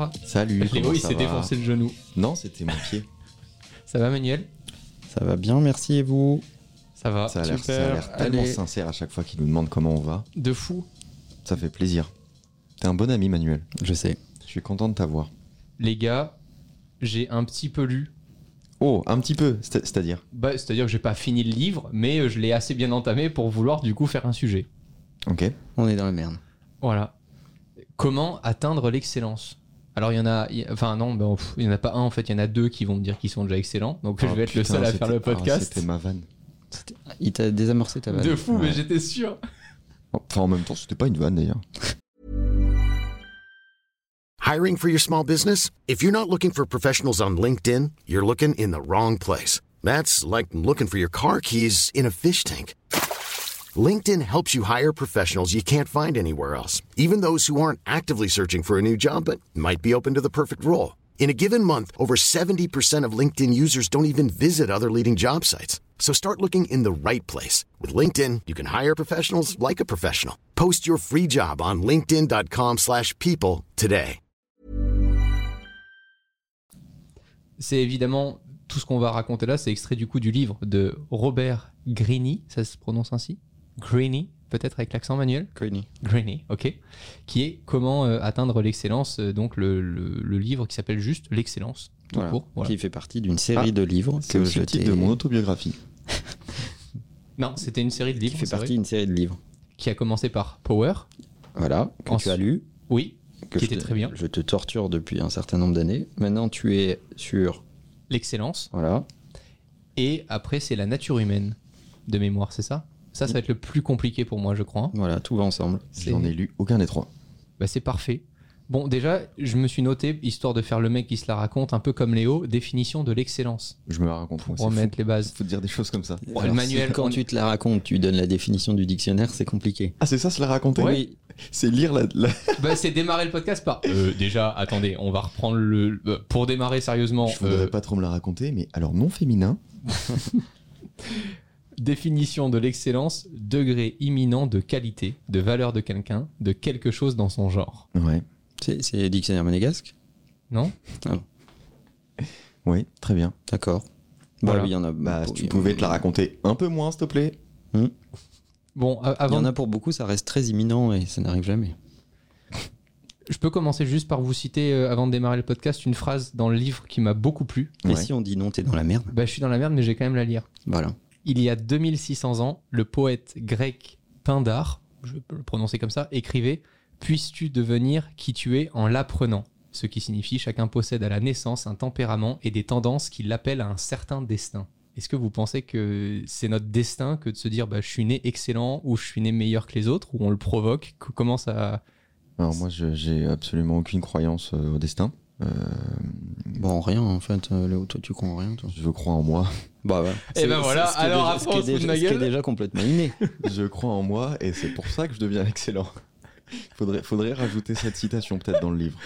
Bonsoir. Salut. Léo, il s'est défoncé le genou. Non, c'était mon pied. Ça va, Manuel? Ça va bien, merci et vous? Ça va. Ça a l'air tellement Allez. sincère à chaque fois qu'il nous demande comment on va. De fou. Ça fait plaisir. T'es un bon ami, Manuel. Je sais. Je suis content de t'avoir. Les gars, j'ai un petit peu lu. Oh, un petit peu, c'est- c'est-à-dire? Bah, C'est-à-dire que j'ai pas fini le livre, mais euh, je l'ai assez bien entamé pour vouloir du coup faire un sujet. Ok. On est dans la merde. Voilà. Comment atteindre l'excellence? Alors il y en a, y enfin non, ben, pff, il y en a pas un en fait, il y en a deux qui vont me dire qu'ils sont déjà excellents. Donc je Oh, vais être le seul à faire le podcast. ah, C'était ma vanne. Il t'a désamorcé ta vanne. de fou, mais Ouais. j'étais sûr. Enfin, en même temps, c'était pas une vanne d'ailleurs. Hiring for your small business? If you're not looking for professionals on LinkedIn, you're looking in the wrong place. That's like looking for your car keys in a fish tank. LinkedIn helps you hire professionals you can't find anywhere else, even those who aren't actively searching for a new job but might be open to the perfect role. In a given month, over 70% of LinkedIn users don't even visit other leading job sites. So start looking in the right place. With LinkedIn, you can hire professionals like a professional. Post your free job on linkedin.com/people slash people today. C'est évidemment tout ce qu'on va raconter là, c'est extrait du coup du livre de Robert Greene, ça se prononce ainsi Greene, peut-être avec l'accent manuel Greeny. Greene, ok. Qui est Comment euh, atteindre l'excellence, euh, donc le, le- le livre qui s'appelle juste L'excellence. tout Voilà. court, voilà. Qui fait partie d'une série Ah, de livres C'est que aussi je le titre de mon autobiographie. Non, c'était une série de qui livres fait c'est partie d'une série de livres. qui a commencé par Power, Voilà, que Ensuite- tu as lu. oui, Que Qui était te- très bien. Je te torture depuis un certain nombre d'années. Maintenant, tu es sur. L'excellence, Voilà. et après c'est la nature humaine de mémoire, c'est ça? Ça, ça va être le plus compliqué pour moi, je crois. Voilà, tout va ensemble. C'est- J'en ai lu aucun des trois. Bah, c'est parfait. Bon, déjà, je me suis noté, histoire de faire le mec qui se la raconte, un peu comme Léo, définition de l'excellence. Je me la raconte. Pour remettre fou. les bases. Faut te dire des choses comme ça. Bon, le manuel, Quand on- tu te la racontes, tu donnes la définition du dictionnaire, c'est compliqué. Ah, c'est ça, se la raconter Oui, C'est lire la. la- Bah, c'est démarrer le podcast par. Euh, déjà, attendez, on va reprendre le. euh, Pour démarrer sérieusement, Je voudrais euh, pas trop me la raconter, mais alors non féminin. définition de l'excellence, degré imminent de qualité, de valeur de quelqu'un, de quelque chose dans son genre. Ouais. c'est c'est dictionnaire monégasque? Non Oui, très bien. D'accord. Voilà. Bah, oui, il y en a. Bah, si tu pouvais te la raconter un peu moins, s'il te plaît. Bon, a- Il y avant. en a pour beaucoup, ça reste très imminent et ça n'arrive jamais. Je peux commencer juste par vous citer, euh, avant de démarrer le podcast, une phrase dans le livre qui m'a beaucoup plu. Et Ouais. si on dit non, t'es dans la merde? Bah, je suis dans la merde, mais j'ai quand même la lire. Voilà. Il y a 2600 ans, le poète grec Pindare, je peux le prononcer comme ça, écrivait Puisses-tu devenir qui tu es en l'apprenant Ce qui signifie chacun possède à la naissance un tempérament et des tendances qui l'appellent à un certain destin. Est-ce que vous pensez que c'est notre destin que de se dire bah, je suis né excellent ou je suis né meilleur que les autres ou on le provoque? Co- Comment ça. Alors moi, j'ai absolument aucune croyance euh, au destin. Euh, Bon, rien en fait, euh, Léo, toi tu crois en rien, toi. je crois en moi. Bah ouais. Eh ben voilà, alors déjà- après, ce qui est on se fout de déjà- ma ce qui est gueule. déjà complètement inné. je crois en moi et c'est pour ça que je deviens excellent. Faudrait, faudrait rajouter cette citation peut-être dans le livre.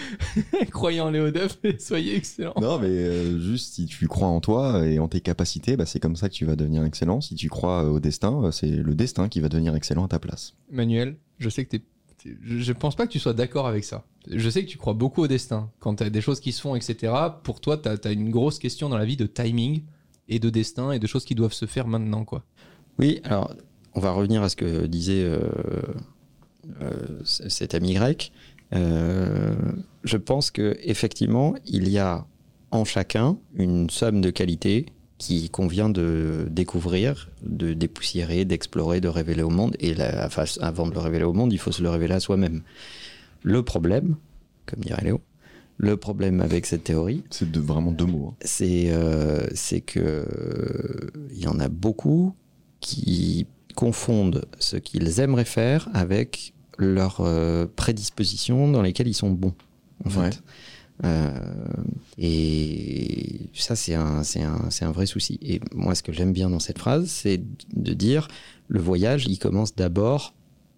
Croyez en Léo Duff et soyez excellent. Non, mais euh, juste si tu crois en toi et en tes capacités, bah, c'est comme ça que tu vas devenir excellent. Si tu crois euh, au destin, c'est le destin qui va devenir excellent à ta place. Manuel, je sais que t'es. t'es- Je je pense pas que tu sois d'accord avec ça. Je sais que tu crois beaucoup au destin. Quand t'as des choses qui se font, etc., pour toi, t'as as une grosse question dans la vie de timing et de destin et de choses qui doivent se faire maintenant, quoi. Oui, alors on va revenir à ce que disait euh, euh, cet ami grec. Euh, je pense que effectivement, il y a en chacun une somme de qualités qui convient de découvrir, de dépoussiérer, d'explorer, de révéler au monde. Et la, enfin, avant de le révéler au monde, il faut se le révéler à soi-même. Le problème, comme dirait Léo, le problème avec cette théorie, C'est de, vraiment deux mots. hein. c'est euh, que euh, il y en a beaucoup qui confondent ce qu'ils aimeraient faire avec leurs euh, prédispositions dans lesquelles ils sont bons. En fait. Ouais. Et ça, c'est un, c'est un, c'est un vrai souci. Et moi, ce que j'aime bien dans cette phrase, c'est de dire le voyage, il commence d'abord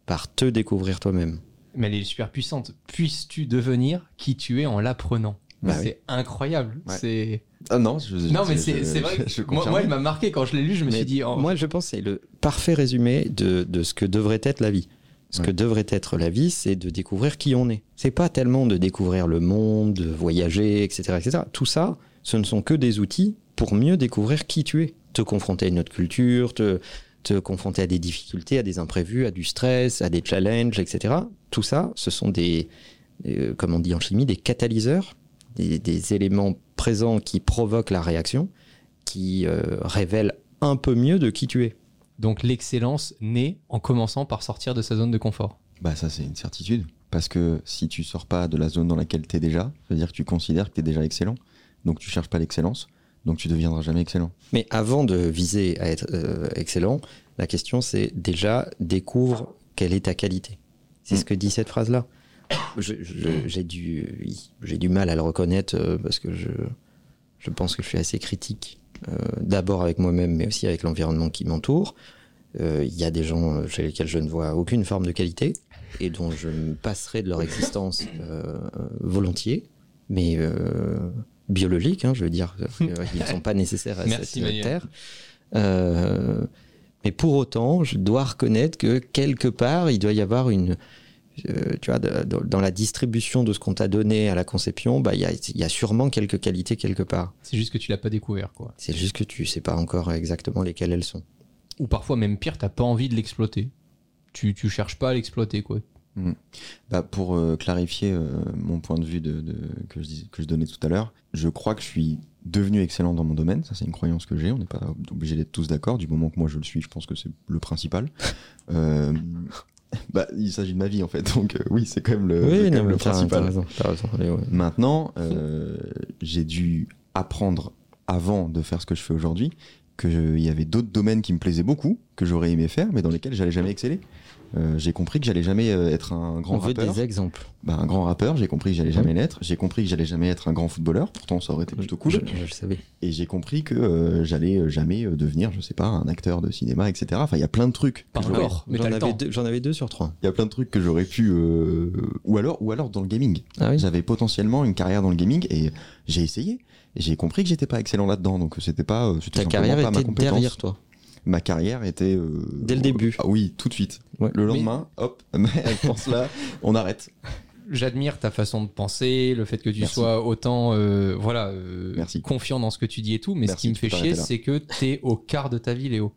par te découvrir toi-même. Mais elle est super puissante. Puisses-tu devenir qui tu es en l'apprenant? Bah C'est incroyable. Ouais. C'est Ah non, je, non mais je- c'est vrai. je- moi, moi, il m'a marqué quand je l'ai lu. Je me Mais suis dit. oh, Moi, je pense que c'est le parfait résumé de, de ce que devrait être la vie. Ce que devrait être la vie, c'est de découvrir qui on est. C'est pas tellement de découvrir le monde, de voyager, etc., etc. Tout ça, ce ne sont que des outils pour mieux découvrir qui tu es. Te confronter à une autre culture, te, te confronter à des difficultés, à des imprévus, à du stress, à des challenges, etc. Tout ça, ce sont des, euh, comme on dit en chimie, des catalyseurs, des, des éléments présents qui provoquent la réaction, qui euh, révèlent un peu mieux de qui tu es. Donc l'excellence naît en commençant par sortir de sa zone de confort. Bah ça c'est une certitude. Parce que si tu sors pas de la zone dans laquelle tu es déjà, ça veut dire que tu considères que tu es déjà excellent. Donc tu cherches pas l'excellence. Donc tu deviendras jamais excellent. Mais avant de viser à être euh, excellent, la question c'est déjà découvre quelle est ta qualité. C'est Mm. ce que dit cette phrase-là. J'ai du, du mal à le reconnaître euh, parce que je, je pense que je suis assez critique. Euh, D'abord avec moi-même, mais aussi avec l'environnement qui m'entoure. Euh, Il y a des gens euh, chez lesquels je ne vois aucune forme de qualité et dont je me passerai de leur existence euh, volontiers, mais euh, biologique, hein, je veux dire. euh, Ils ne sont pas nécessaires à Merci, cette Manuel. terre. Euh, mais pour autant, je dois reconnaître que quelque part, il doit y avoir une. Euh, tu vois, de- de- dans la distribution de ce qu'on t'a donné à la conception, bah, il y, a, il y a sûrement quelques qualités quelque part. C'est juste que tu l'as pas découvert, quoi. C'est juste que tu sais pas encore exactement lesquelles elles sont. Ou parfois même pire, t'as pas envie de l'exploiter. Tu, tu cherches pas à l'exploiter, quoi. Bah, pour euh, clarifier euh, mon point de vue de, de- que, je, dis- que je donnais tout à l'heure, je crois que je suis devenu excellent dans mon domaine. Ça, c'est une croyance que j'ai. On n'est pas obligé d'être tous d'accord. Du moment que moi je le suis, je pense que c'est le principal. Euh, bah, il s'agit de ma vie en fait. Donc euh, oui, c'est quand même le, même principal. t'as raison, t'as raison. Allez, ouais. Maintenant, euh, j'ai dû apprendre avant de faire ce que je fais aujourd'hui qu'il y avait d'autres domaines qui me plaisaient beaucoup, que j'aurais aimé faire, mais dans lesquels j'allais jamais exceller. Euh, j'ai compris que j'allais jamais euh, être un grand On veut rappeur. des exemples. Bah, un grand rappeur, j'ai compris que j'allais jamais l'être. J'ai compris que j'allais jamais être un grand footballeur. Pourtant, ça aurait été plutôt cool. Je, je le savais. Et j'ai compris que euh, j'allais jamais devenir, je sais pas, un acteur de cinéma, etc. Enfin, il y a plein de trucs. Encore, mais J'en avais, deux- j'en avais deux sur trois. Il y a plein de trucs que j'aurais pu, euh, ou alors, ou alors dans le gaming. Ah oui J'avais potentiellement une carrière dans le gaming et j'ai essayé. Et j'ai compris que j'étais pas excellent là-dedans, donc c'était pas. c'était Ta carrière pas ma était compétence. derrière toi. Ma carrière était. euh, Dès le début. Ah oui, tout de suite. Ouais. Le lendemain, hop, mais je pense là, on arrête. J'admire ta façon de penser, le fait que tu Merci. sois autant euh, voilà, euh, Merci. confiant dans ce que tu dis et tout. Mais Merci, ce qui me fait chier, c'est que t'es au quart de ta vie, Léo.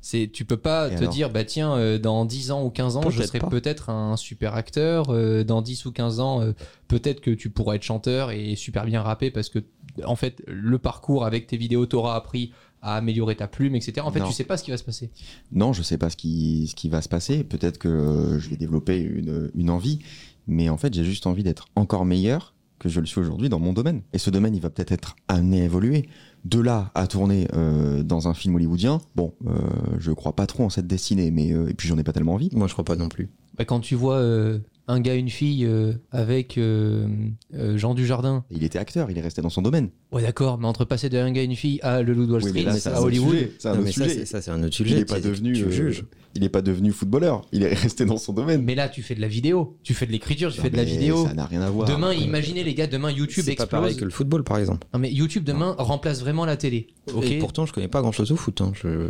C'est, tu peux pas Et te alors dire, bah tiens, euh, dans 10 ans ou 15 ans, je serai pas. peut-être un super acteur. euh, dans 10 ou 15 ans, euh, peut-être que tu pourras être chanteur et super bien rapper parce que, en fait, le parcours avec tes vidéos t'aura appris à améliorer ta plume, etc. En fait, Non. tu sais pas ce qui va se passer. Non, je sais pas ce qui, ce qui va se passer. Peut-être que euh, je vais développer une, une envie, mais en fait, j'ai juste envie d'être encore meilleur que je le suis aujourd'hui dans mon domaine. Et ce domaine, il va peut-être être amené à évoluer. De là à tourner euh, dans un film hollywoodien, bon, euh, je crois pas trop en cette destinée, mais euh, et puis j'en ai pas tellement envie. Moi, je crois pas non plus. Bah, quand tu vois euh, un gars, une fille euh, avec euh, euh, Jean Dujardin, Il était acteur, il est resté dans son domaine. Ouais, d'accord, mais entre passer de un gars et une fille à Le Loup de Wall Oui, Street, mais là, c'est un à autre Hollywood, sujet, C'est un autre mais ça, sujet. c'est- ça, c'est un autre il sujet. n'est pas devenu, il est pas devenu footballeur. Il est resté dans son domaine. mais là, tu fais de la vidéo, tu fais de l'écriture, tu Non, fais de la vidéo. Ça n'a rien à voir. Demain, imaginez les gars, demain YouTube C'est pas explose. pareil que le football, par exemple. Non, mais YouTube demain remplace vraiment la télé. Et pourtant, je connais pas grand chose au foot. hein. Je...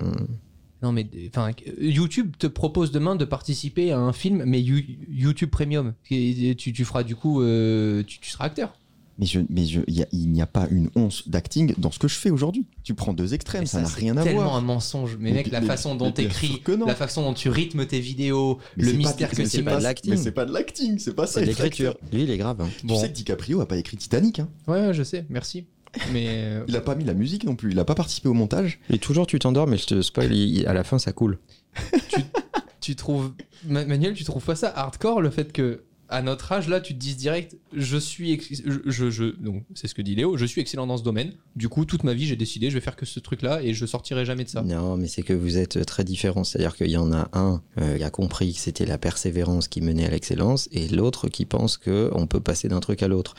Non, mais enfin, YouTube te propose demain de participer à un film, mais You- YouTube Premium. Et Tu, tu feras du coup, euh, tu, tu seras acteur. Mais, je, mais je, il y a- il n'y a pas une once d'acting dans ce que je fais aujourd'hui. Tu prends deux extrêmes, Mais ça n'a c'est rien à tellement voir. un mensonge. Mais, Mais mec, la façon dont que non. la façon dont tu rythmes tes vidéos, Mais le c'est pas- mystère que tu c'est pas l'acting. Mais c'est pas de l'acting, c'est pas ça. C'est l'écriture. Lui, il est grave. hein. Tu Bon. sais que DiCaprio a pas écrit Titanic. Hein. Ouais, ouais, je sais, merci. Mais euh, Il a pas mis la musique non plus. Il a pas participé au montage. Et toujours, tu t'endors, mais je te spoil, il- à la fin, ça coule. tu trouves Ma- Manuel, tu trouves pas ça hardcore le fait que à notre âge là, tu te dises direct, je suis, ex- je, je, je- donc c'est ce que dit Léo, je suis excellent dans ce domaine. Du coup, toute ma vie, j'ai décidé, je vais faire que ce truc-là et je sortirai jamais de ça. Non, mais c'est que vous êtes très différents. C'est-à-dire qu'il y en a un euh, qui a compris que c'était la persévérance qui menait à l'excellence et l'autre qui pense qu'on peut passer d'un truc à l'autre.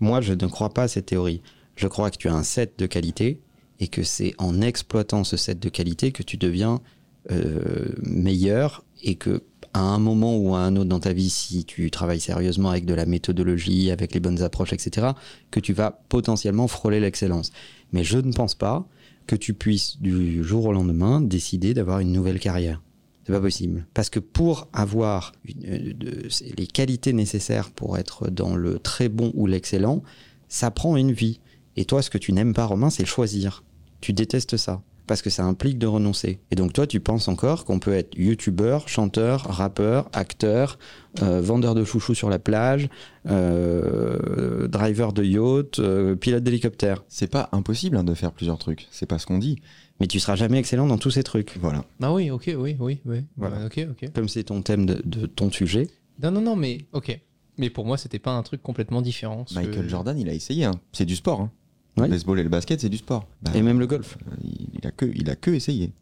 Moi, je ne crois pas à cette théorie. Je crois que tu as un set de qualité et que c'est en exploitant ce set de qualité que tu deviens euh, meilleur et que à un moment ou à un autre dans ta vie, si tu travailles sérieusement avec de la méthodologie, avec les bonnes approches, etc., que tu vas potentiellement frôler l'excellence. Mais je ne pense pas que tu puisses du jour au lendemain décider d'avoir une nouvelle carrière. C'est pas possible. Parce que pour avoir euh, les qualités nécessaires pour être dans le très bon ou l'excellent, ça prend une vie. Et toi, ce que tu n'aimes pas, Romain, c'est le choisir. Tu détestes ça. Parce que ça implique de renoncer. Et donc toi, tu penses encore qu'on peut être youtubeur, chanteur, rappeur, acteur, euh, vendeur de chouchous sur la plage, euh, driver de yacht, euh, pilote d'hélicoptère. C'est pas impossible hein, de faire plusieurs trucs. C'est pas ce qu'on dit. Mais tu seras jamais excellent dans tous ces trucs. Voilà. Ah oui, ok, oui, oui, oui. Voilà. Ouais, ok, ok. Comme c'est ton thème de, de ton sujet, Non, non, non, mais ok. Mais pour moi, c'était pas un truc complètement différent. Michael que- Jordan, il a essayé. hein. C'est du sport. hein. Le baseball et le basket, c'est du sport. Bah, et même le golf. il, il a que, il a que essayé.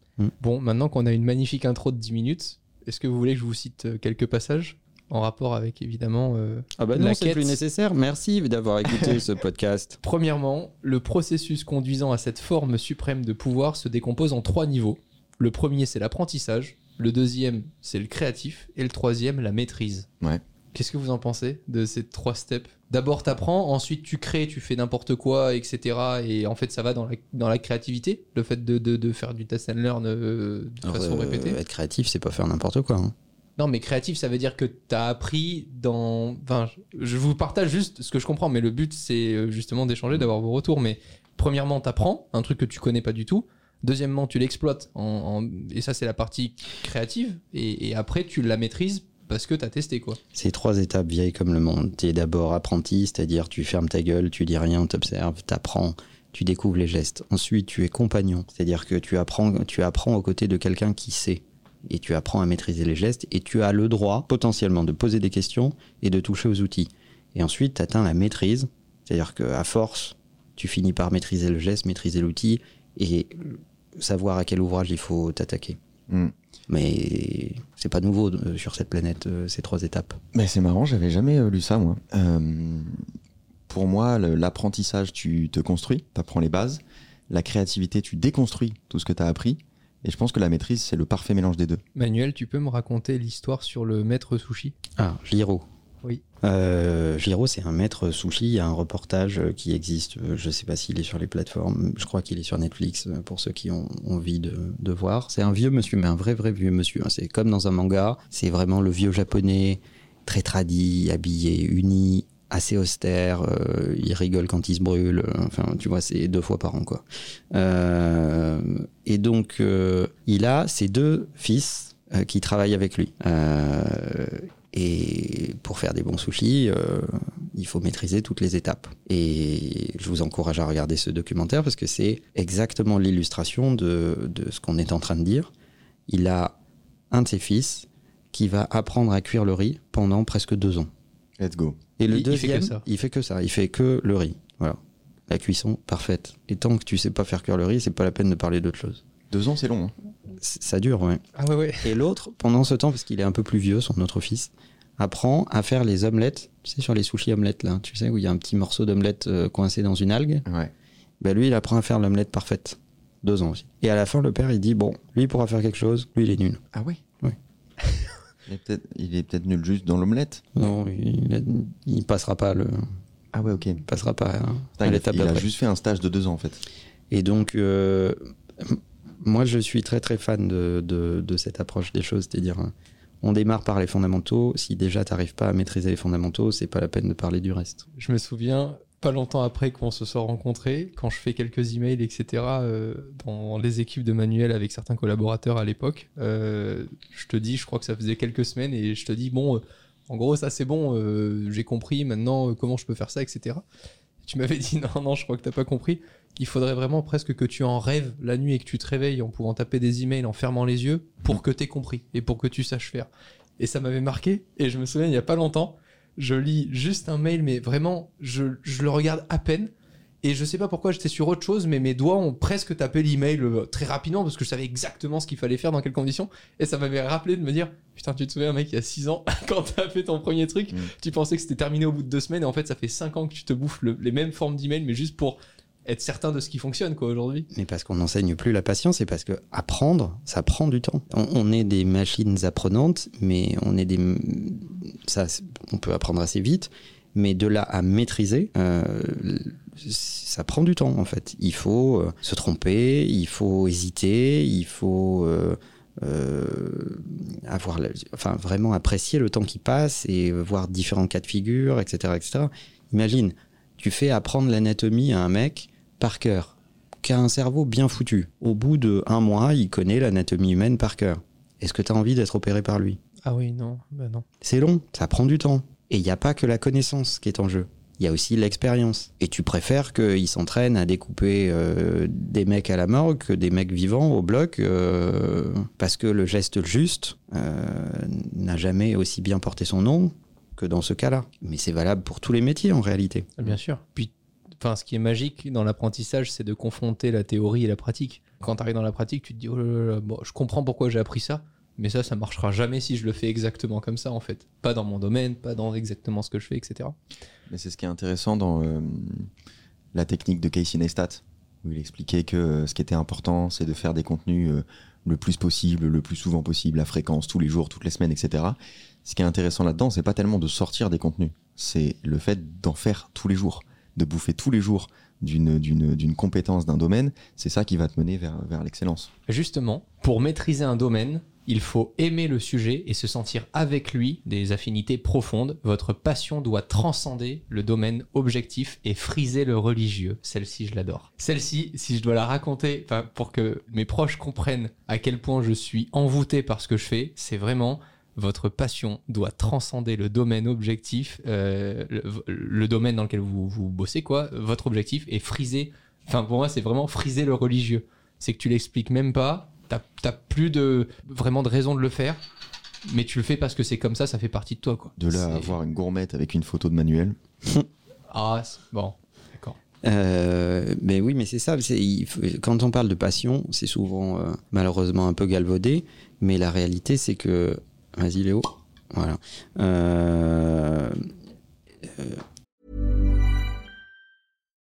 Bon, maintenant qu'on a une magnifique intro de 10 minutes, est-ce que vous voulez que je vous cite euh, quelques passages en rapport avec évidemment. euh, Ah bah La non, c'est quête. plus nécessaire. Merci d'avoir écouté ce podcast. Premièrement, le processus conduisant à cette forme suprême de pouvoir se décompose en trois niveaux. Le premier, c'est l'apprentissage. Le deuxième, c'est le créatif. Et le troisième, la maîtrise. Ouais. Qu'est-ce que vous en pensez de ces trois steps? D'abord, t'apprends, ensuite tu crées, tu fais n'importe quoi, etc. Et en fait, ça va dans la, dans la créativité, le fait de, de- de faire du test and learn euh, de Alors, façon euh, répétée. être créatif, c'est pas faire n'importe quoi. hein. Non, mais créatif, ça veut dire que tu as appris dans. Enfin, je- vous partage juste ce que je comprends, mais le but, c'est euh, justement d'échanger, d'avoir vos retours. Mais premièrement, tu apprends un truc que tu connais pas du tout. Deuxièmement, tu l'exploites. En, en- Et ça, c'est la partie créative. Et, et après, tu la maîtrises parce que tu as testé, quoi. C'est trois étapes vieilles comme le monde. Tu es d'abord apprenti, c'est-à-dire tu fermes ta gueule, tu dis rien, t'observes, t'apprends, tu découvres les gestes. Ensuite, tu es compagnon, c'est-à-dire que tu apprends, tu apprends aux côtés de quelqu'un qui sait. Et tu apprends à maîtriser les gestes et tu as le droit potentiellement de poser des questions et de toucher aux outils. Et ensuite, tu atteins la maîtrise, c'est-à-dire qu'à force, tu finis par maîtriser le geste, maîtriser l'outil et savoir à quel ouvrage il faut t'attaquer. Hmm. Mais c'est pas nouveau euh, sur cette planète, euh, ces trois étapes. Mais c'est marrant, j'avais jamais euh, lu ça, moi. Euh, pour moi, l'apprentissage, tu te construis, tu apprends les bases. La créativité, tu déconstruis tout ce que tu as appris. Et je pense que la maîtrise, c'est le parfait mélange des deux. Manuel, tu peux me raconter l'histoire sur le maître sushi? Ah, Giro. Oui. Euh, c'est un maître sushi. Il y a un reportage euh, qui existe. euh, Je ne sais pas s'il est sur les plateformes. Je crois qu'il est sur Netflix euh, pour ceux qui ont envie de, voir. C'est un vieux monsieur, mais un vrai, vrai vieux monsieur. hein. C'est comme dans un manga. C'est vraiment le vieux japonais, très tradi, habillé, uni, assez austère. il rigole quand il se brûle. Enfin, tu vois, c'est deux fois par an, quoi. Et donc, il a ses deux fils qui travaillent avec lui. Et pour faire des bons sushis, euh, il faut maîtriser toutes les étapes. Et je vous encourage à regarder ce documentaire parce que c'est exactement l'illustration de, de ce qu'on est en train de dire. Il a un de ses fils qui va apprendre à cuire le riz pendant presque deux ans. Let's go. Et le Il- il fait que deuxième, ça. il fait que ça. Il fait que le riz. Voilà. La cuisson parfaite. Et tant que tu sais pas faire cuire le riz, c'est pas la peine de parler d'autre chose. Deux ans, c'est long. hein. Ça dure, ouais. Ah ouais, ouais. Et l'autre, pendant ce temps, parce qu'il est un peu plus vieux, son autre fils, apprend à faire les omelettes. Tu sais, sur les sushis omelettes, là, tu sais, où il y a un petit morceau d'omelette euh, coincé dans une algue. Ouais. Ben lui, il apprend à faire l'omelette parfaite. Deux ans aussi. Et à la fin, le père, il dit Bon, lui, il pourra faire quelque chose, lui, il est nul. Ah ouais Oui. il est peut-être il est peut-être nul juste dans l'omelette. Non, il, a- il passera pas, le, Ah ouais, ok. il passera pas hein, Putain, à il a, l'étape il a juste fait un stage de deux ans, en fait. Et donc, euh, moi, je suis très très fan de, cette approche des choses, c'est-à-dire, on démarre par les fondamentaux. Si déjà t'arrives pas à maîtriser les fondamentaux, c'est pas la peine de parler du reste. Je me souviens, pas longtemps après qu'on se soit rencontrés, quand je fais quelques emails, etc., euh, dans les équipes de Manuel avec certains collaborateurs à l'époque, euh, je te dis, je crois que ça faisait quelques semaines, et je te dis, bon, euh, en gros, ça c'est bon, j'ai compris maintenant comment je peux faire ça, etc. Tu m'avais dit, non, non, je crois que t'as pas compris. Il faudrait vraiment presque que tu en rêves la nuit et que tu te réveilles en pouvant taper des emails en fermant les yeux pour que t'aies compris et pour que tu saches faire. Et ça m'avait marqué, et je me souviens, il y a pas longtemps, je lis juste un mail, mais vraiment, je le regarde à peine. Et je sais pas pourquoi j'étais sur autre chose, mais mes doigts ont presque tapé l'email euh, très rapidement parce que je savais exactement ce qu'il fallait faire, dans quelles conditions. Et ça m'avait rappelé de me dire Putain, tu te souviens, mec, il y a 6 ans, quand t'as fait ton premier truc, Mm. tu pensais que c'était terminé au bout de deux semaines, et en fait, ça fait 5 ans que tu te bouffes le- les mêmes formes d'email, mais juste pour être certain de ce qui fonctionne quoi aujourd'hui. Mais parce qu'on n'enseigne plus la patience, c'est parce que apprendre, ça prend du temps. On, on est des machines apprenantes, mais on est des, ça, on peut apprendre assez vite. Mais de là à maîtriser, euh, ça prend du temps en fait. Il faut euh, se tromper, il faut hésiter, il faut euh, euh, avoir, la- enfin vraiment apprécier le temps qui passe et voir différents cas de figure, etc., etc. Imagine, tu fais apprendre l'anatomie à un mec par cœur qui a un cerveau bien foutu. Au bout de un mois, il connaît l'anatomie humaine par cœur. Est-ce que tu as envie d'être opéré par lui? Ah oui, non, bah non. C'est long, ça prend du temps. Et il n'y a pas que la connaissance qui est en jeu. Il y a aussi l'expérience. Et tu préfères qu'il s'entraîne à découper euh, des mecs à la morgue que des mecs vivants au bloc, euh, parce que le geste juste euh, n'a jamais aussi bien porté son nom que dans ce cas-là. Mais c'est valable pour tous les métiers en réalité. Ah, Bien sûr. Puis, enfin, ce qui est magique dans l'apprentissage, c'est de confronter la théorie et la pratique. Quand tu arrives dans la pratique, tu te dis, oh bon, je comprends pourquoi j'ai appris ça, mais ça, ça marchera jamais si je le fais exactement comme ça, en fait. Pas dans mon domaine, pas dans exactement ce que je fais, etc. Mais c'est ce qui est intéressant dans euh, la technique de Casey Neistat, où il expliquait que euh, ce qui était important, c'est de faire des contenus euh, le plus possible, le plus souvent possible, à fréquence, tous les jours, toutes les semaines, etc. Ce qui est intéressant là-dedans, c'est pas tellement de sortir des contenus, c'est le fait d'en faire tous les jours, de bouffer tous les jours d'une compétence d'un domaine. C'est ça qui va te mener vers vers l'excellence. Justement, pour maîtriser un domaine, il faut aimer le sujet et se sentir avec lui des affinités profondes. Votre passion doit transcender le domaine objectif et friser le religieux. Celle-ci, je l'adore. Celle-ci, si je dois la raconter, pour que mes proches comprennent à quel point je suis envoûté par ce que je fais, c'est vraiment votre passion doit transcender le domaine objectif, euh, le, le domaine dans lequel vous, vous bossez, quoi. Votre objectif est friser. Enfin, pour moi, c'est vraiment friser le religieux. C'est que tu l'expliques même pas. T'as plus de vraiment de raison de le faire, mais tu le fais parce que c'est comme ça, ça fait partie de toi, quoi. De là à avoir une gourmette avec une photo de manuel. Ah, bon, d'accord. Euh, mais oui, mais c'est ça. c'est- il faut- quand on parle de passion, c'est souvent euh, malheureusement un peu galvaudé, mais la réalité, c'est que. Vas-y, Léo. Voilà. Euh,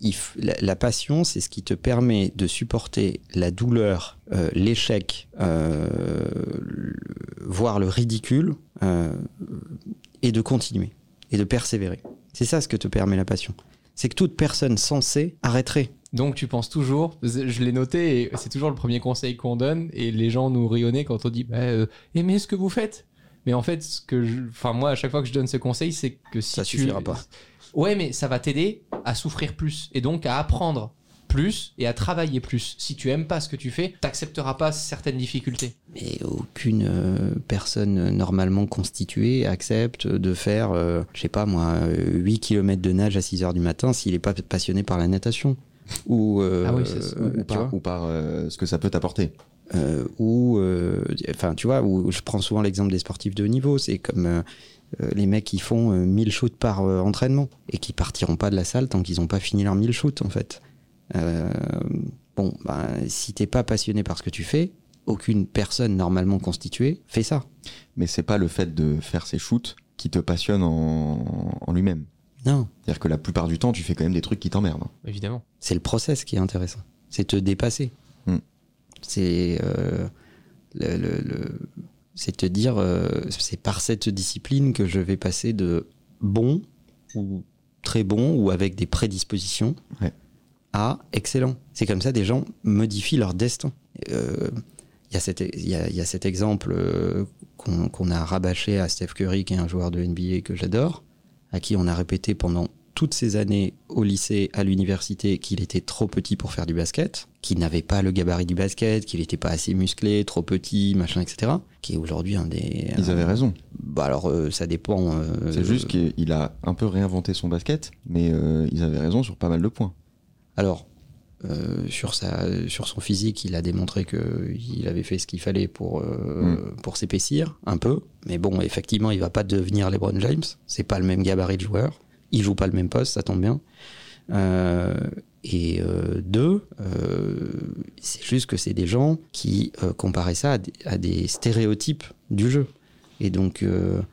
Il la, la passion, c'est ce qui te permet de supporter la douleur, euh, l'échec, euh, voire le ridicule, euh, et de continuer, et de persévérer. C'est ça ce que te permet la passion. C'est que toute personne sensée arrêterait. Donc tu penses toujours, je l'ai noté, et c'est toujours le premier conseil qu'on donne, et les gens nous rayonnaient quand on dit bah, euh, aimez ce que vous faites. Mais en fait, ce que je, enfin moi, à chaque fois que je donne ce conseil, c'est que si Ça tu, suffira pas. Ouais, mais ça va t'aider à souffrir plus et donc à apprendre plus et à travailler plus. Si tu aimes pas ce que tu fais, t'accepteras pas certaines difficultés. Mais aucune euh, personne normalement constituée accepte de faire, euh, je sais pas moi, euh, 8 km de nage à 6 heures du matin s'il n'est pas passionné par la natation. Ou, euh, Ah oui, ou ou par, vois. ou par euh, ce que ça peut t'apporter. Euh, ou euh, enfin tu vois où je prends souvent l'exemple des sportifs de haut niveau c'est comme euh, euh, les mecs qui font euh, 1000 shoots par euh, entraînement et qui partiront pas de la salle tant qu'ils n'ont pas fini leurs 1000 shoots en fait Euh, bon ben, si t'es pas passionné par ce que tu fais aucune personne normalement constituée fait ça Mais c'est pas le fait de faire ces shoots qui te passionne en, en lui-même. non C'est-à-dire que la plupart du temps, tu fais quand même des trucs qui t'emmerdent. Évidemment. c'est le process qui est intéressant c'est te dépasser Hmm. c'est euh, le, le- le- c'est te dire euh, c'est par cette discipline que je vais passer de bon ou très bon ou avec des prédispositions Ouais. à excellent c'est comme ça des gens modifient leur destin Euh, il y, a cet- il y a- il y a cet exemple euh, qu'on qu'on a rabâché à Steph Curry qui est un joueur de NBA que j'adore à qui on a répété pendant toutes ces années au lycée, à l'université, qu'il était trop petit pour faire du basket, qu'il n'avait pas le gabarit du basket, qu'il n'était pas assez musclé, trop petit, machin, etc. Qui est aujourd'hui un des. Ils avaient raison. Bah alors, euh, ça dépend. euh, C'est juste qu'il a un peu réinventé son basket, mais euh, ils avaient raison sur pas mal de points. Alors, euh, sur, sa, sur son physique, il a démontré qu'il avait fait ce qu'il fallait pour, euh, pour s'épaissir un peu. Mais bon, effectivement, il va pas devenir LeBron James. C'est pas le même gabarit de joueur. Il joue pas le même poste, ça tombe bien. Euh, et euh, deux, euh, c'est juste que c'est des gens qui comparaient ça à des, à des stéréotypes du jeu. Et donc,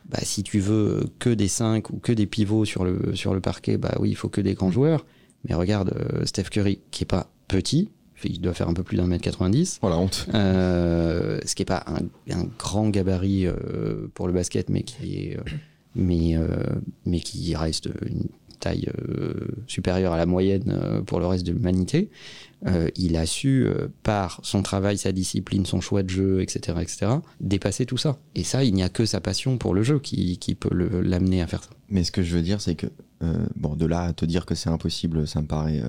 bah, si tu veux que des 5 ou que des pivots sur le, sur le parquet, bah oui, il faut que des grands joueurs. Mais regarde Steph Curry, qui est pas petit, il doit faire un peu plus d'un mètre 90, Oh la honte. ce qui est pas un, un grand gabarit pour le basket, mais qui est, mais, euh, mais qui reste une taille euh, supérieure à la moyenne euh, pour le reste de l'humanité. Il a su, par son travail, sa discipline, son choix de jeu, etc., etc., dépasser tout ça. Et ça, il n'y a que sa passion pour le jeu qui, qui peut l'amener à faire ça. Mais ce que je veux dire, c'est que bon, de là à te dire que c'est impossible, ça me paraît,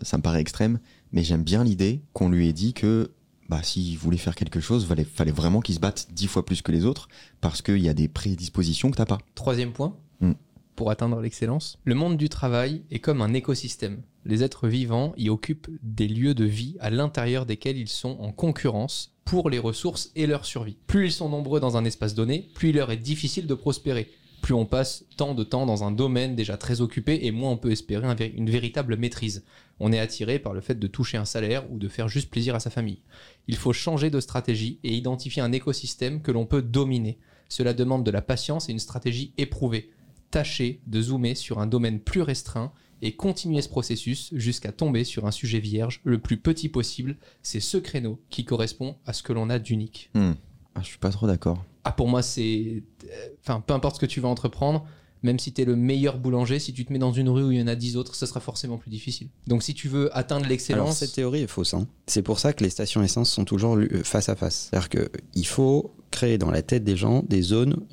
ça me paraît extrême. Mais j'aime bien l'idée qu'on lui ait dit que, bah, s'il voulait faire quelque chose, fallait, fallait vraiment qu'il se batte dix fois plus que les autres, parce qu'il y a des prédispositions que t'as pas. Troisième point, Hmm. pour atteindre l'excellence, le monde du travail est comme un écosystème. Les êtres vivants y occupent des lieux de vie à l'intérieur desquels ils sont en concurrence pour les ressources et leur survie. Plus ils sont nombreux dans un espace donné, plus il leur est difficile de prospérer. Plus on passe tant de temps dans un domaine déjà très occupé et moins on peut espérer une véritable maîtrise. On est attiré par le fait de toucher un salaire ou de faire juste plaisir à sa famille. Il faut changer de stratégie et identifier un écosystème que l'on peut dominer. Cela demande de la patience et une stratégie éprouvée. Tâchez de zoomer sur un domaine plus restreint et continuer ce processus jusqu'à tomber sur un sujet vierge le plus petit possible. C'est ce créneau qui correspond à ce que l'on a d'unique. Hmm. Ah, je suis pas trop d'accord. Ah, pour moi, c'est. euh, Enfin, peu importe ce que tu vas entreprendre, même si tu es le meilleur boulanger, si tu te mets dans une rue où il y en a 10 autres, ça sera forcément plus difficile. Donc, si tu veux atteindre Alors l'excellence. cette théorie est fausse. hein. C'est pour ça que les stations essence sont toujours euh, face à face. C'est-à-dire qu'il faut créer dans la tête des gens des zones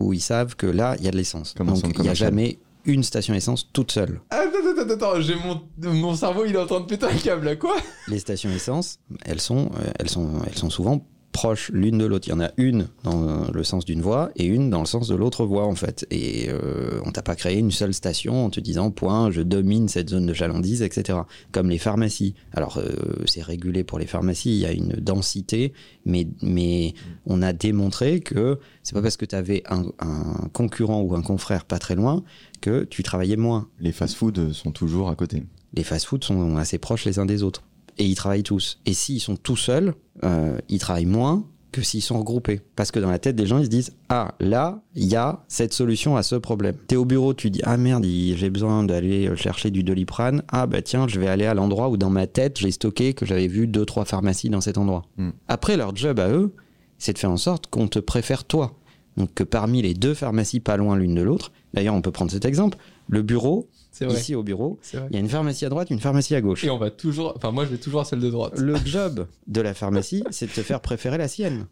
où ils savent que là, il y a de l'essence. Donc il n'y a jamais une station essence toute seule. Attends, attends, attends, attends, j'ai mon... mon cerveau, il est en train de péter un câble là, quoi? Les stations essence, elles sont, euh, elles sont, elles sont souvent proches l'une de l'autre. Il y en a une dans le sens d'une voie et une dans le sens de l'autre voie en fait. Et euh, on t'a pas créé une seule station en te disant point, je domine cette zone de chalandise, etc. Comme les pharmacies. Alors euh, c'est régulé pour les pharmacies, il y a une densité, mais mais on a démontré que c'est pas parce que tu avais un, un concurrent ou un confrère pas très loin que tu travaillais moins Les fast-foods sont toujours à côté. les fast-foods sont assez proches les uns des autres. Et ils travaillent tous. Et s'ils sont tout seuls, euh, ils travaillent moins que s'ils sont regroupés. Parce que dans la tête des gens, ils se disent Ah, là, il y a cette solution à ce problème. T'es au bureau, tu dis Ah merde, j'ai besoin d'aller chercher du doliprane. Ah bah tiens, je vais aller à l'endroit où dans ma tête, j'ai stocké que j'avais vu deux, trois pharmacies dans cet endroit. Hmm. Après, leur job à eux, c'est de faire en sorte qu'on te préfère toi. Donc que parmi les deux pharmacies pas loin l'une de l'autre, d'ailleurs on peut prendre cet exemple, le bureau, vrai. ici au bureau, C'est vrai. il y a une pharmacie à droite, une pharmacie à gauche. Et on va toujours. Enfin, moi, je vais toujours à celle de droite. Le job de la pharmacie, c'est de te faire préférer la sienne.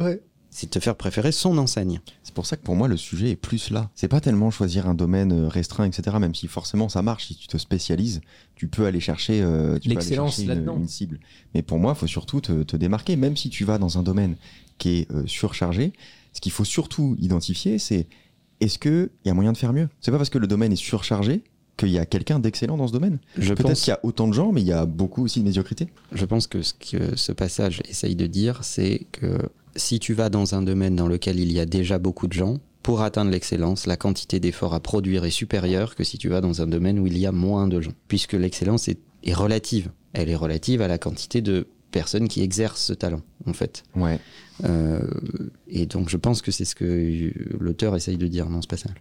Ouais. C'est de te faire préférer son enseigne. C'est pour ça que pour moi, le sujet est plus là. C'est pas tellement choisir un domaine euh, restreint, etc. Même si forcément ça marche, si tu te spécialises, tu peux aller chercher, euh, tu peux aller L'excellence chercher là-dedans. une, une cible. Mais pour moi, il faut surtout te, te démarquer. Même si tu vas dans un domaine qui est euh, surchargé, ce qu'il faut surtout identifier, c'est est-ce qu'il y a moyen de faire mieux? C'est pas parce que le domaine est surchargé qu'il y a quelqu'un d'excellent dans ce domaine. Je Peut-être pense, qu'il y a autant de gens, mais il y a beaucoup aussi de médiocrité. je pense que ce que ce passage essaye de dire, c'est que si tu vas dans un domaine dans lequel il y a déjà beaucoup de gens, pour atteindre l'excellence, la quantité d'efforts à produire est supérieure que si tu vas dans un domaine où il y a moins de gens. Puisque l'excellence est, est relative. Elle est relative à la quantité de personnes qui exercent ce talent, en fait. Ouais. Euh, et donc je pense que c'est ce que l'auteur essaye de dire dans ce passage.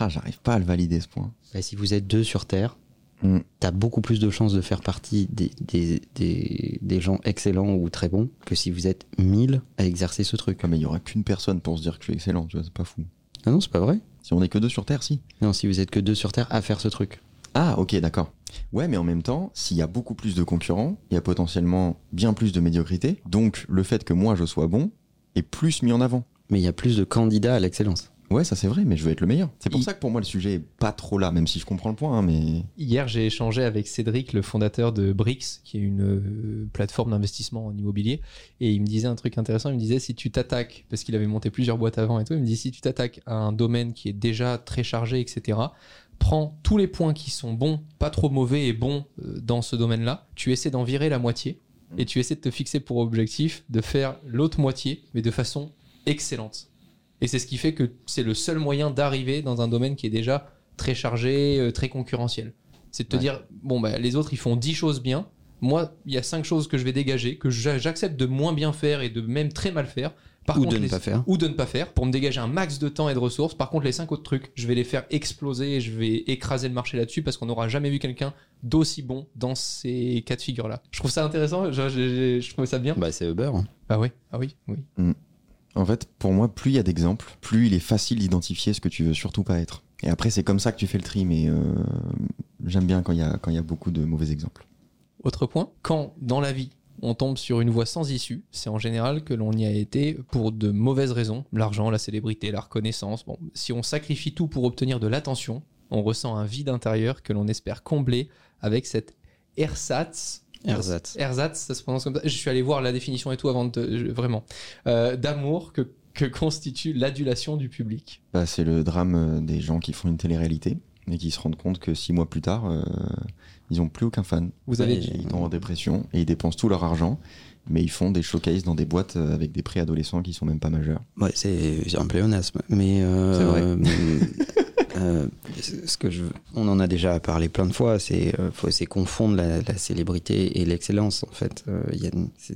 Ah, j'arrive pas à le valider ce point. Bah, si vous êtes deux sur Terre, Mm. t'as beaucoup plus de chances de faire partie des, des, des, des gens excellents ou très bons que si vous êtes mille à exercer ce truc. Ah, mais il y aura qu'une personne pour se dire que je suis excellent, tu vois, c'est pas fou. Ah non, c'est pas vrai. Si on est que deux sur Terre, si. Non, si vous êtes que deux sur Terre à faire ce truc. Ah, ok, d'accord. Ouais, mais en même temps, s'il y a beaucoup plus de concurrents, il y a potentiellement bien plus de médiocrité. Donc, le fait que moi je sois bon est plus mis en avant. Mais il y a plus de candidats à l'excellence. Ouais, ça c'est vrai, mais je veux être le meilleur. C'est pour Il- ça que pour moi le sujet est pas trop là, même si je comprends le point, hein, mais Hier, j'ai échangé avec Cédric, le fondateur de Brix, qui est une euh, plateforme d'investissement en immobilier, et il me disait un truc intéressant. Il me disait si tu t'attaques, parce qu'il avait monté plusieurs boîtes avant et tout, il me dit si tu t'attaques à un domaine qui est déjà très chargé, etc. Prends tous les points qui sont bons, pas trop mauvais et bons euh, dans ce domaine-là. Tu essaies d'en virer la moitié et tu essaies de te fixer pour objectif de faire l'autre moitié, mais de façon excellente. Et c'est ce qui fait que c'est le seul moyen d'arriver dans un domaine qui est déjà très chargé, euh, très concurrentiel. C'est de te Ouais. dire, bon, bah, les autres, ils font 10 choses bien. Moi, il y a 5 choses que je vais dégager, que j'a- j'accepte de moins bien faire et de même très mal faire. Par Ou contre, de ne les- pas faire. Ou de ne pas faire, pour me dégager un max de temps et de ressources. Par contre, les 5 autres trucs, je vais les faire exploser et je vais écraser le marché là-dessus parce qu'on n'aura jamais vu quelqu'un d'aussi bon dans ces cas de figure-là. Je trouve ça intéressant, je, je, je trouve ça bien. Bah, c'est Uber. hein. Ah oui, ah oui, oui. En fait, pour moi, plus il y a d'exemples, plus il est facile d'identifier ce que tu veux surtout pas être. Et après, c'est comme ça que tu fais le tri, mais euh, j'aime bien quand il y a y a beaucoup de mauvais exemples. Autre point, quand dans la vie on tombe sur une voie sans issue, c'est en général que l'on y a été pour de mauvaises raisons, l'argent, la célébrité, la reconnaissance. Bon, si on sacrifie tout pour obtenir de l'attention, on ressent un vide intérieur que l'on espère combler avec cette ersatz. Ersatz. Ersatz, ça se prononce comme ça. Je suis allé voir la définition et tout avant de vraiment Euh, d'amour que, que constitue l'adulation du public. Bah, c'est le drame euh, des gens qui font une télé-réalité et qui se rendent compte que six mois plus tard, euh, ils ont plus aucun fan. Vous avez Ouais, Ils tombent en dépression et ils dépensent tout leur argent, mais ils font des showcases dans des boîtes avec des préadolescents qui sont même pas majeurs. Ouais, c'est un pléonasme. Mais euh, C'est vrai. euh, ce que je, on en a déjà parlé plein de fois. C'est euh, faut c'est confondre la, la célébrité et l'excellence. En fait, Euh, y a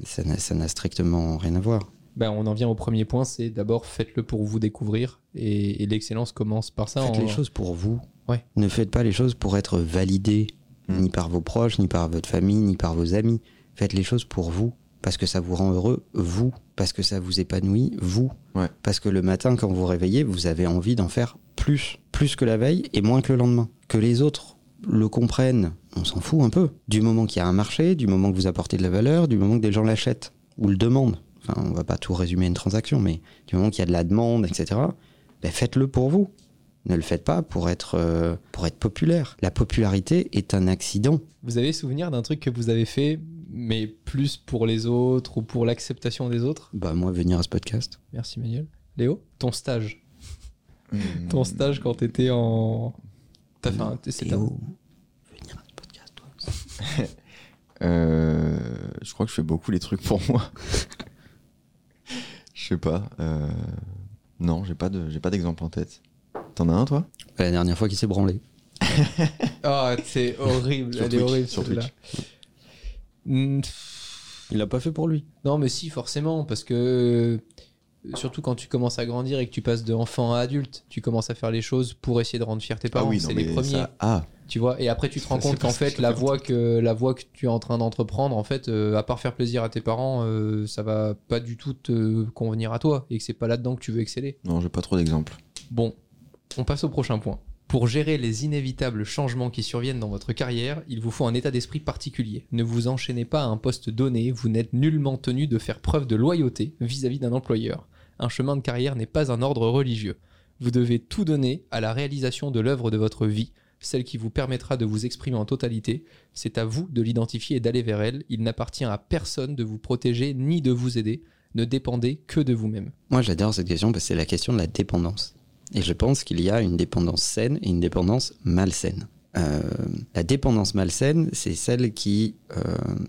ça n'a- ça n'a strictement rien à voir. Ben, on en vient au premier point, c'est d'abord faites-le pour vous découvrir et, et l'excellence commence par ça. Faites en- les choses pour vous. Ouais. Ne faites pas les choses pour être validé, Mm. ni par vos proches, ni par votre famille, ni par vos amis. Faites les choses pour vous, parce que ça vous rend heureux, vous, parce que ça vous épanouit, vous. Ouais. Parce que le matin, quand vous vous réveillez, vous avez envie d'en faire plus, plus que la veille et moins que le lendemain. Que les autres le comprennent, on s'en fout un peu. Du moment qu'il y a un marché, du moment que vous apportez de la valeur, du moment que des gens l'achètent ou le demandent. Enfin, on va pas tout résumer à une transaction, mais du moment qu'il y a de la demande, etc., ben faites-le pour vous. Ne le faites pas pour être, euh, pour être populaire. La popularité est un accident. Vous avez souvenir d'un truc que vous avez fait, mais plus pour les autres ou pour l'acceptation des autres? Bah moi, venir à ce podcast. Merci Manuel. Léo, ton stage. Mmh. Ton stage quand t'étais en. T'as fait un. c'était un- venir à podcast, toi. Euh, je crois que je fais beaucoup les trucs pour moi. je sais pas. euh, non, j'ai pas de, j'ai pas d'exemple en tête. T'en as un toi? La dernière fois qu'il s'est branlé. Ah, c'est horrible. Elle est horrible sur celle-là. Twitch. Hmm, Il l'a pas fait pour lui. Non, mais si, forcément, parce que euh, surtout quand tu commences à grandir et que tu passes de enfant à adulte, tu commences à faire les choses pour essayer de rendre fier tes parents. c'est les premiers. ça- ah, Tu vois, et après tu te rends compte qu'en fait la voie que la voie que tu es en train d'entreprendre, en fait, euh, à part faire plaisir à tes parents, euh, ça va pas du tout te convenir à toi et que c'est pas là-dedans que tu veux exceller. non, j'ai pas trop d'exemples. Bon, on passe au prochain point. Pour gérer les inévitables changements qui surviennent dans votre carrière, il vous faut un état d'esprit particulier. Ne vous enchaînez pas à un poste donné, vous n'êtes nullement tenu de faire preuve de loyauté vis-à-vis d'un employeur. Un chemin de carrière n'est pas un ordre religieux. Vous devez tout donner à la réalisation de l'œuvre de votre vie, celle qui vous permettra de vous exprimer en totalité. C'est à vous de l'identifier et d'aller vers elle. Il n'appartient à personne de vous protéger ni de vous aider. Ne dépendez que de vous-même. Moi, j'adore cette question parce que c'est la question de la dépendance. Et je pense qu'il y a une dépendance saine et une dépendance malsaine. Euh, la dépendance malsaine, c'est celle qui euh,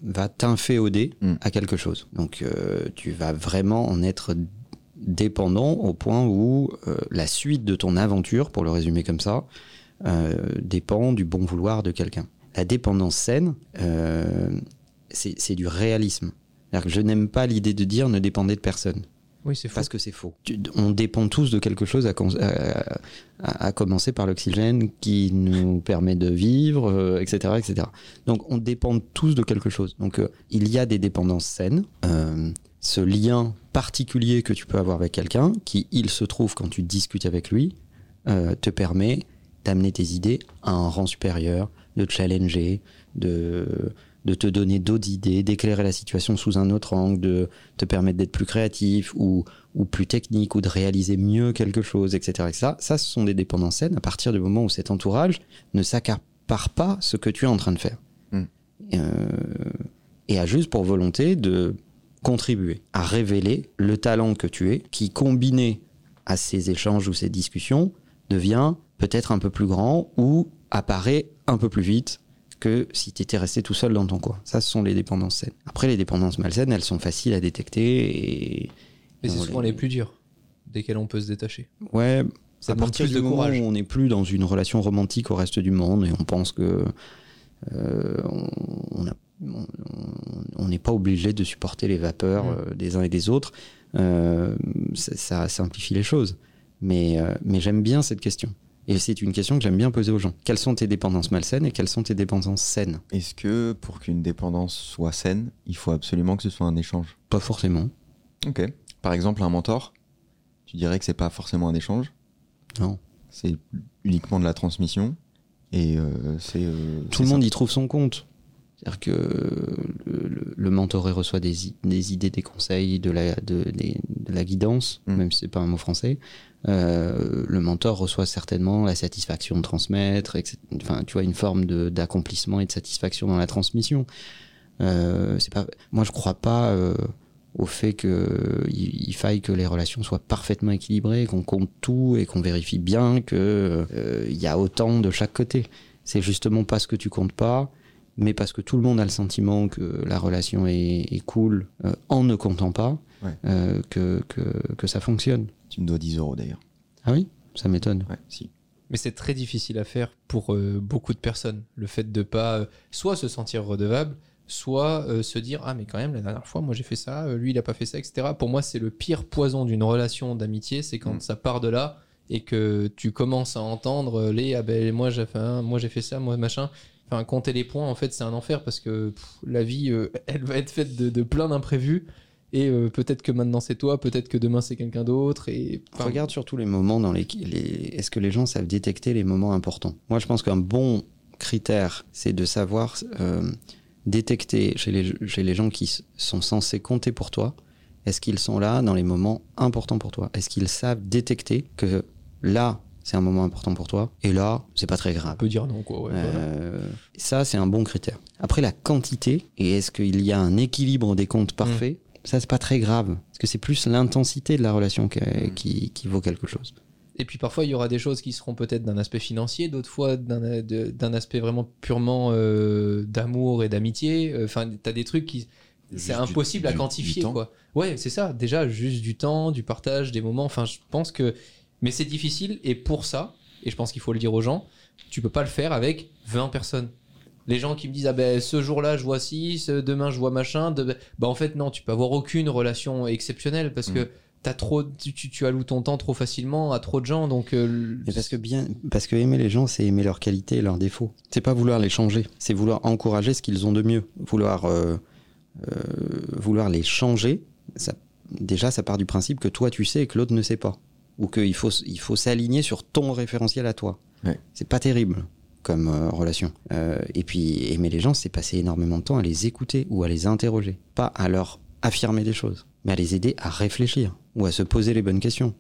va t'inféoder Mm. à quelque chose. Donc, euh, tu vas vraiment en être dépendant au point où la suite de ton aventure, pour le résumer comme ça, dépend du bon vouloir de quelqu'un. La dépendance saine, c'est du réalisme. Que je n'aime pas l'idée de dire ne dépendez de personne. Oui, c'est faux. Parce que c'est faux. On dépend tous de quelque chose, à, commencer par l'oxygène qui nous permet de vivre, euh, etc., etc. Donc on dépend tous de quelque chose. Donc euh, il y a des dépendances saines. Euh, ce lien particulier que tu peux avoir avec quelqu'un, qui il se trouve quand tu discutes avec lui, te permet d'amener tes idées à un rang supérieur, de challenger, de, de te donner d'autres idées, d'éclairer la situation sous un autre angle, de te permettre d'être plus créatif ou, ou plus technique ou de réaliser mieux quelque chose, etc. etc. Ça, ce sont des dépendances saines à partir du moment où cet entourage ne s'accapare pas ce que tu es en train de faire. Mm. Euh, et a juste pour volonté de contribuer à révéler le talent que tu es, qui combiné à ces échanges ou ces discussions devient peut-être un peu plus grand ou apparaît un peu plus vite que si tu étais resté tout seul dans ton coin. Ça, ce sont les dépendances saines. Après, les dépendances malsaines, elles sont faciles à détecter et... Mais c'est souvent les plus durs, desquels on peut se détacher. Ouais, Ça à partir du de moment courage. où on n'est plus dans une relation romantique au reste du monde et on pense que euh, on- n'est pas obligé de supporter les vapeurs Mm. euh, des uns et des autres, euh, ça, ça simplifie les choses. Mais, euh, mais j'aime bien cette question. Et c'est une question que j'aime bien poser aux gens. Quelles sont tes dépendances malsaines et quelles sont tes dépendances saines? Est-ce que pour qu'une dépendance soit saine, il faut absolument que ce soit un échange? Pas forcément. Ok. Par exemple, un mentor, tu dirais que c'est pas forcément un échange? Non. C'est uniquement de la transmission et euh, c'est. euh, Tout le ça. monde y trouve son compte. C'est-à-dire que le, le- le mentoré reçoit des, idées, des conseils, de la, de, des- de la guidance, Mm. même si c'est pas un mot français. Euh, le mentor reçoit certainement la satisfaction de transmettre, etc. enfin, tu vois, une forme d'accomplissement et de satisfaction dans la transmission. Euh, c'est pas, moi, je crois pas euh, au fait que il, il faille que les relations soient parfaitement équilibrées, qu'on compte tout et qu'on vérifie bien euh, il y a autant de chaque côté. C'est justement parce que tu comptes pas, mais parce que tout le monde a le sentiment que la relation est, est cool euh, en ne comptant pas, Ouais. euh, que, que, que ça fonctionne. Tu me dois 10 euros d'ailleurs. Ah oui Ça m'étonne. Ouais, si. Mais c'est très difficile à faire pour euh, beaucoup de personnes. Le fait de pas euh, soit se sentir redevable, soit euh, se dire ah mais quand même la dernière fois moi j'ai fait ça, euh, lui il a pas fait ça, etc. Pour moi c'est le pire poison d'une relation d'amitié, c'est quand Mm. ça part de là et que tu commences à entendre les ah ben moi j'ai fait un- moi j'ai fait ça, moi machin. Enfin compter les points en fait c'est un enfer parce que la vie euh, elle va être faite de, plein d'imprévus. Et euh, peut-être que maintenant c'est toi, peut-être que demain c'est quelqu'un d'autre et Regarde surtout les moments dans les, les est-ce que les gens savent détecter les moments importants? Moi, je pense qu'un bon critère, c'est de savoir euh, détecter chez les, chez les gens qui sont censés compter pour toi, est-ce qu'ils sont là dans les moments importants pour toi? Est-ce qu'ils savent détecter que là, c'est un moment important pour toi et là, c'est pas très grave on peut dire non quoi. ouais, voilà. Euh, Ça, c'est un bon critère. Après, la quantité, et est-ce qu'il y a un équilibre des comptes parfait Ça, c'est pas très grave. Parce que c'est plus l'intensité de la relation qui, Mm. qui, qui vaut quelque chose. Et puis parfois, il y aura des choses qui seront peut-être d'un aspect financier, d'autres fois d'un aspect vraiment purement euh, d'amour et d'amitié. Euh, Enfin, tu as des trucs qui. C'est du- impossible à quantifier, quoi. Ouais, c'est ça. Déjà, juste du temps, du partage, des moments. Enfin, je pense que. Mais c'est difficile, et pour ça, et je pense qu'il faut le dire aux gens, tu peux pas le faire avec 20 personnes. Les gens qui me disent, ah ben ce jour-là, je vois ci, ce- demain, je vois machin. de- Bah en fait, non, tu peux avoir aucune relation exceptionnelle parce Mm. que t'as trop, tu, tu, tu alloues ton temps trop facilement à trop de gens, donc. euh, Mais parce que bien, parce que aimer les gens, c'est aimer leurs qualités et leurs défauts. C'est pas vouloir les changer, c'est vouloir encourager ce qu'ils ont de mieux. Vouloir, euh, euh, vouloir les changer, ça, déjà, ça part du principe que toi tu sais et que l'autre ne sait pas, ou qu'il faut, il faut s'aligner sur ton référentiel à toi. Ouais. C'est pas terrible comme euh, relation. Euh, et puis aimer les gens, c'est passer énormément de temps à les écouter ou à les interroger, pas à leur affirmer des choses, mais à les aider à réfléchir ou à se poser les bonnes questions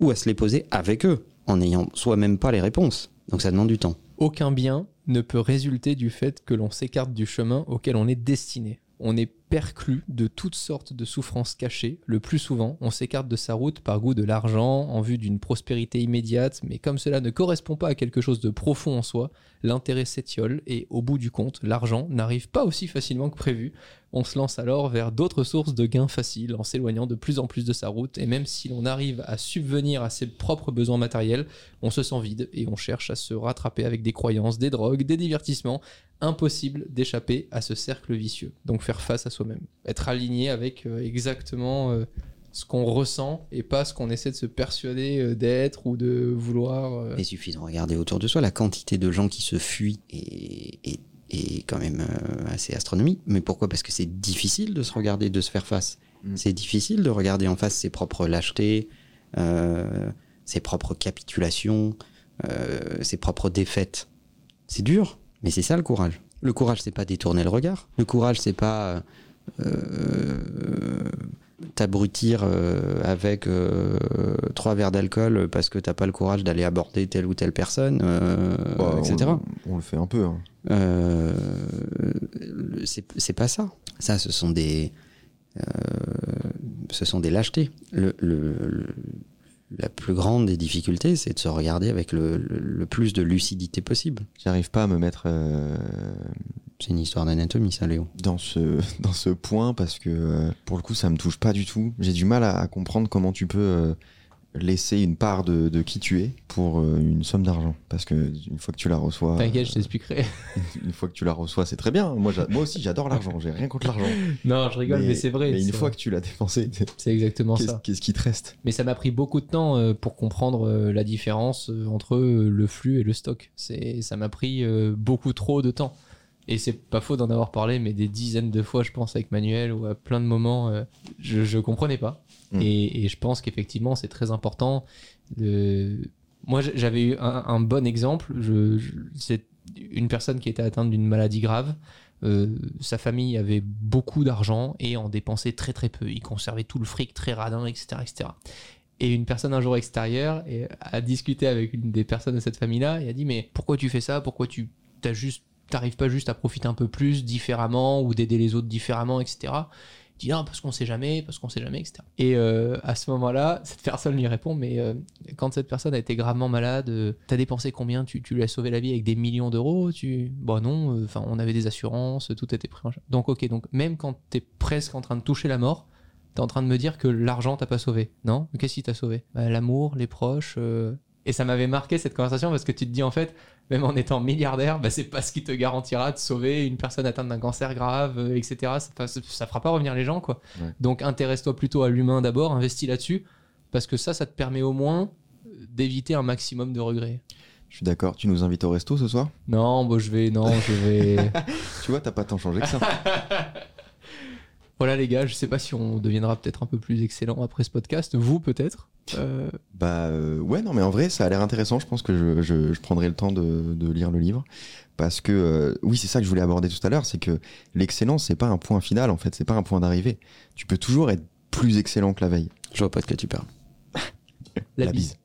ou à se les poser avec eux, en n'ayant soi-même pas les réponses. Donc ça demande du temps. aucun bien ne peut résulter du fait que l'on s'écarte du chemin auquel on est destiné. On est perclus de toutes sortes de souffrances cachées. Le plus souvent, on s'écarte de sa route par goût de l'argent, en vue d'une prospérité immédiate, mais comme cela ne correspond pas à quelque chose de profond en soi, l'intérêt s'étiole et, au bout du compte, l'argent n'arrive pas aussi facilement que prévu. On se lance alors vers d'autres sources de gains faciles en s'éloignant de plus en plus de sa route, et même si l'on arrive à subvenir à ses propres besoins matériels, on se sent vide et on cherche à se rattraper avec des croyances, des drogues, des divertissements. Impossible d'échapper à ce cercle vicieux. Donc faire face à soi-même. Être aligné avec euh, exactement euh, ce qu'on ressent et pas ce qu'on essaie de se persuader euh, d'être ou de vouloir. euh. Il suffit de regarder autour de soi la quantité de gens qui se fuient est, est- est quand même euh, assez astronomique. Mais pourquoi? Parce que c'est difficile de se regarder, de se faire face. Mm. C'est difficile de regarder en face ses propres lâchetés, euh, ses propres capitulations, euh, ses propres défaites. C'est dur, mais c'est ça le courage. Le courage, c'est pas détourner le regard. Le courage, c'est pas euh, t'abrutir euh, avec euh, trois verres d'alcool parce que t'as pas le courage d'aller aborder telle ou telle personne, euh, Bah, etc. On, on le fait un peu. hein. Euh, c'est c'est pas ça. Ça, ce sont des, euh, ce sont des lâchetés. Le, le- le- la plus grande des difficultés, c'est de se regarder avec le, le- le plus de lucidité possible. J'arrive pas à me mettre euh, C'est une histoire d'anatomie, ça, Léo. dans ce dans ce point parce que euh, pour le coup ça me touche pas du tout. J'ai du mal à, à comprendre comment tu peux euh, laisser une part de, de qui tu es pour euh, une somme d'argent parce que une fois que tu la reçois, T'inquiète, je t'expliquerai. une fois que tu la reçois c'est très bien. Moi j'a- moi aussi j'adore l'argent. J'ai rien contre l'argent. non, je rigole, mais, c'est vrai. Mais une fois vrai. que tu l'as dépensé, C'est exactement qu'est-ce ça. qu'est-ce qui te reste? Mais ça m'a pris beaucoup de temps euh, pour comprendre euh, la différence euh, entre euh, le flux et le stock. C'est, ça m'a pris euh, beaucoup trop de temps. Et c'est pas faux d'en avoir parlé, mais des dizaines de fois, je pense, avec Manuel ou à plein de moments, euh, je, je comprenais pas. Mm. Et, et je pense qu'effectivement, c'est très important. De... Moi, j'avais eu un, un bon exemple. Je, je- c'est une personne qui était atteinte d'une maladie grave. Euh, sa famille avait beaucoup d'argent et en dépensait très très peu. Il conservait tout le fric très radin, etc., etc. Et une personne un jour extérieure a discuté avec une des personnes de cette famille-là et a dit mais pourquoi tu fais ça? Pourquoi tu t'as juste t'arrives pas juste à profiter un peu plus différemment ou d'aider les autres différemment, etc. Il dit non parce qu'on sait jamais, parce qu'on sait jamais, etc. Et euh, à ce moment-là, cette personne lui répond mais euh, quand cette personne a été gravement malade, euh, t'as dépensé combien? Tu, lui as sauvé la vie avec des millions d'euros? Tu bon non, euh, enfin on avait des assurances, tout était pris en charge. Donc ok, donc même quand t'es presque en train de toucher la mort, T'es en train de me dire que l'argent t'a pas sauvé, non? Qu'est-ce qui t'a sauvé? Bah, L'amour, les proches. Et ça m'avait marqué cette conversation parce que tu te dis en fait, même en étant milliardaire, bah, c'est pas ce qui te garantira de sauver une personne atteinte d'un cancer grave, euh, etc. Ça, fera pas revenir les gens, quoi. Ouais. Donc intéresse-toi plutôt à l'humain d'abord, investis là-dessus, parce que ça, ça te permet au moins d'éviter un maximum de regrets. Je suis d'accord. Tu nous invites au resto ce soir? Non, bon, je vais, non, je vais. Tu vois, t'as pas tant changé que ça. voilà les gars, je sais pas si on deviendra peut-être un peu plus excellent après ce podcast. Vous peut-être. Euh, Bah euh, ouais, non, mais en vrai, ça a l'air intéressant. Je pense que je, je, je prendrai le temps de, de lire le livre. Parce que, euh, oui, c'est ça que je voulais aborder tout à l'heure, c'est que l'excellence, c'est pas un point final, en fait, c'est pas un point d'arrivée. Tu peux toujours être plus excellent que la veille. Je vois pas de quoi tu parles. la, bise.